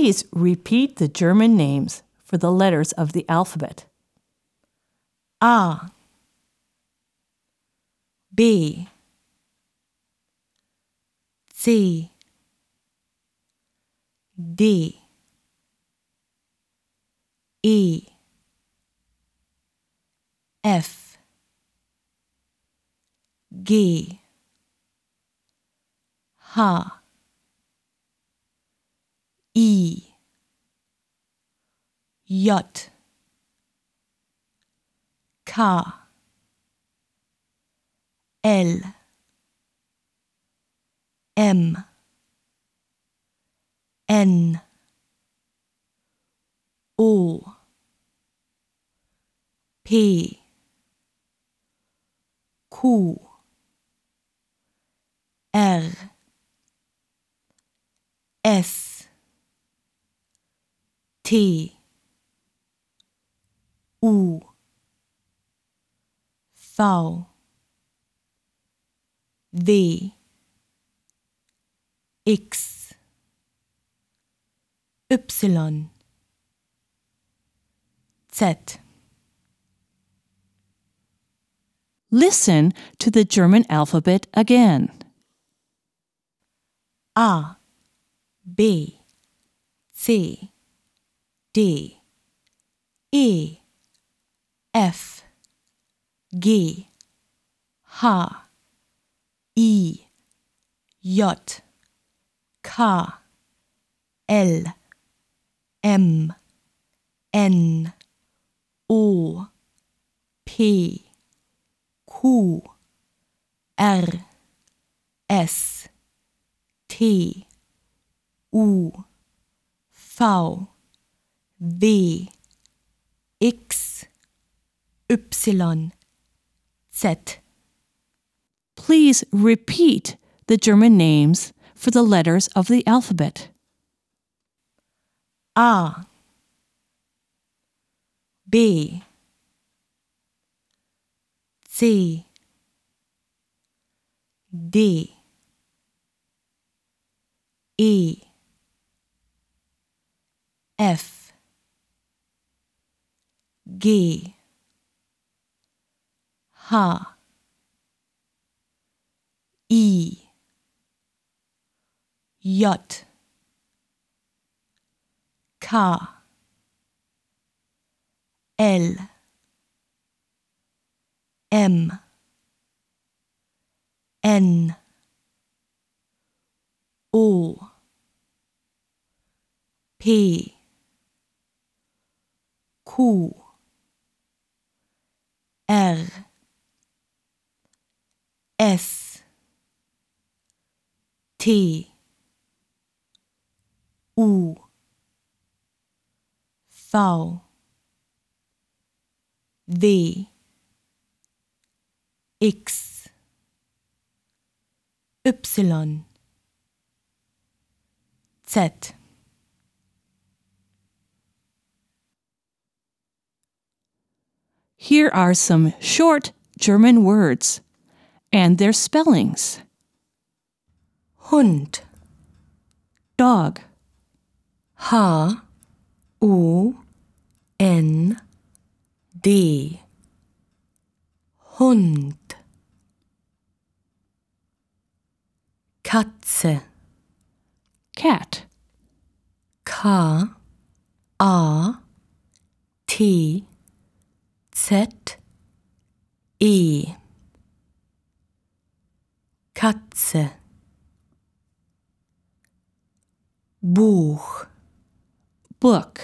Please repeat the German names for the letters of the alphabet. A. B. C. D. E. F. G. H I J K L. M. N. O. P. Q. R S T U V W X Y Z Listen to the German alphabet again. A B C D. E. F. G. H. I. J. K. L. M. N. O. P. Q. R. S. T. U. V W X Y Z Please repeat the German names for the letters of the alphabet. A B C D E F G H I J K L M N O P Q R S T. U. V W X. Y. Z. Here are some short German words and their spellings Hund. Dog, H U N D. Hund. Katze. Cat, K A T Z E. Katze Buch book,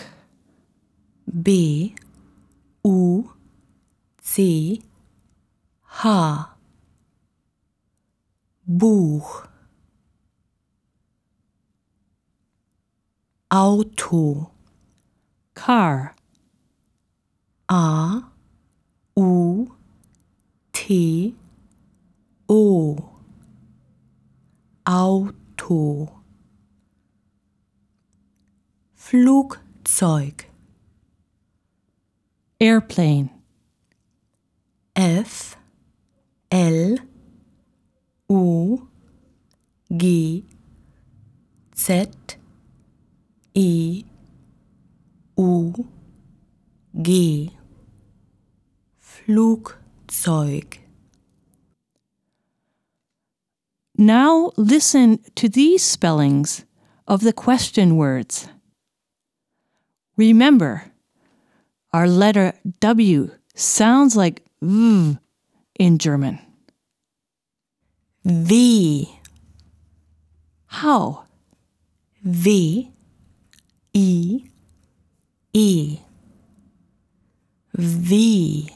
B. U. C. H. Buch Auto car, A. U. T. O. Auto Flugzeug. Airplane, F L U G Z I U G. Flugzeug. Now listen to these spellings of the question words. Remember, our letter W sounds like V in German. W How? W I E. Wie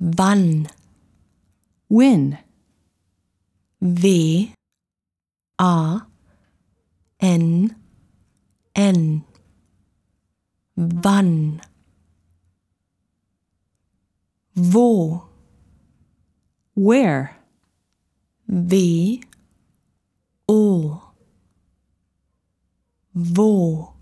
Wann. When? W A N N Wann Wo. Where? W O. Wo